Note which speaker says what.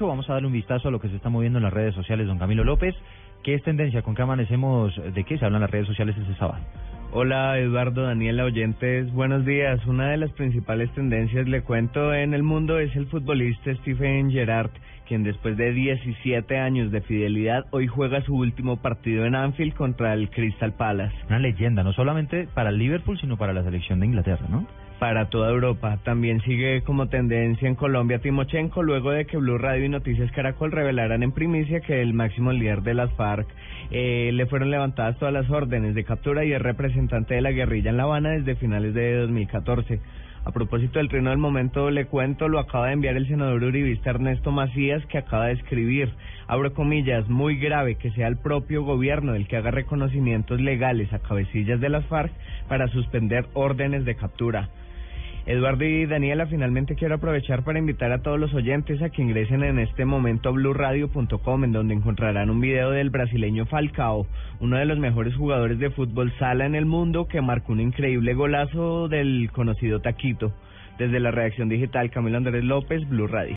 Speaker 1: 8. Vamos a darle un vistazo a lo que se está moviendo en las redes sociales, don Camilo López. ¿Qué es tendencia? ¿Con qué amanecemos? ¿De qué se hablan las redes sociales este sábado?
Speaker 2: Hola Eduardo, Daniela, oyentes, buenos días. Una de las principales tendencias, le cuento, en el mundo es el futbolista Stephen Gerrard, quien después de 17 años de fidelidad hoy juega su último partido en Anfield contra el Crystal Palace.
Speaker 1: Una leyenda, no solamente para el Liverpool, sino para la selección de Inglaterra, ¿no?
Speaker 2: Para toda Europa. También sigue como tendencia en Colombia Timochenko, luego de que Blue Radio y Noticias Caracol revelaran en primicia que el máximo líder de las FARC eh, le fueron levantadas todas las órdenes de captura y es representante de la guerrilla en La Habana desde finales de 2014. A propósito del trino del momento, le cuento, lo acaba de enviar el senador uribista Ernesto Macías, que acaba de escribir, abro comillas, muy grave que sea el propio gobierno el que haga reconocimientos legales a cabecillas de las FARC para suspender órdenes de captura. Eduardo y Daniela, finalmente quiero aprovechar para invitar a todos los oyentes a que ingresen en este momento a blurradio.com, en donde encontrarán un video del brasileño Falcao, uno de los mejores jugadores de fútbol sala en el mundo, que marcó un increíble golazo del conocido Taquito. Desde la redacción digital, Camilo Andrés López, Blue Radio.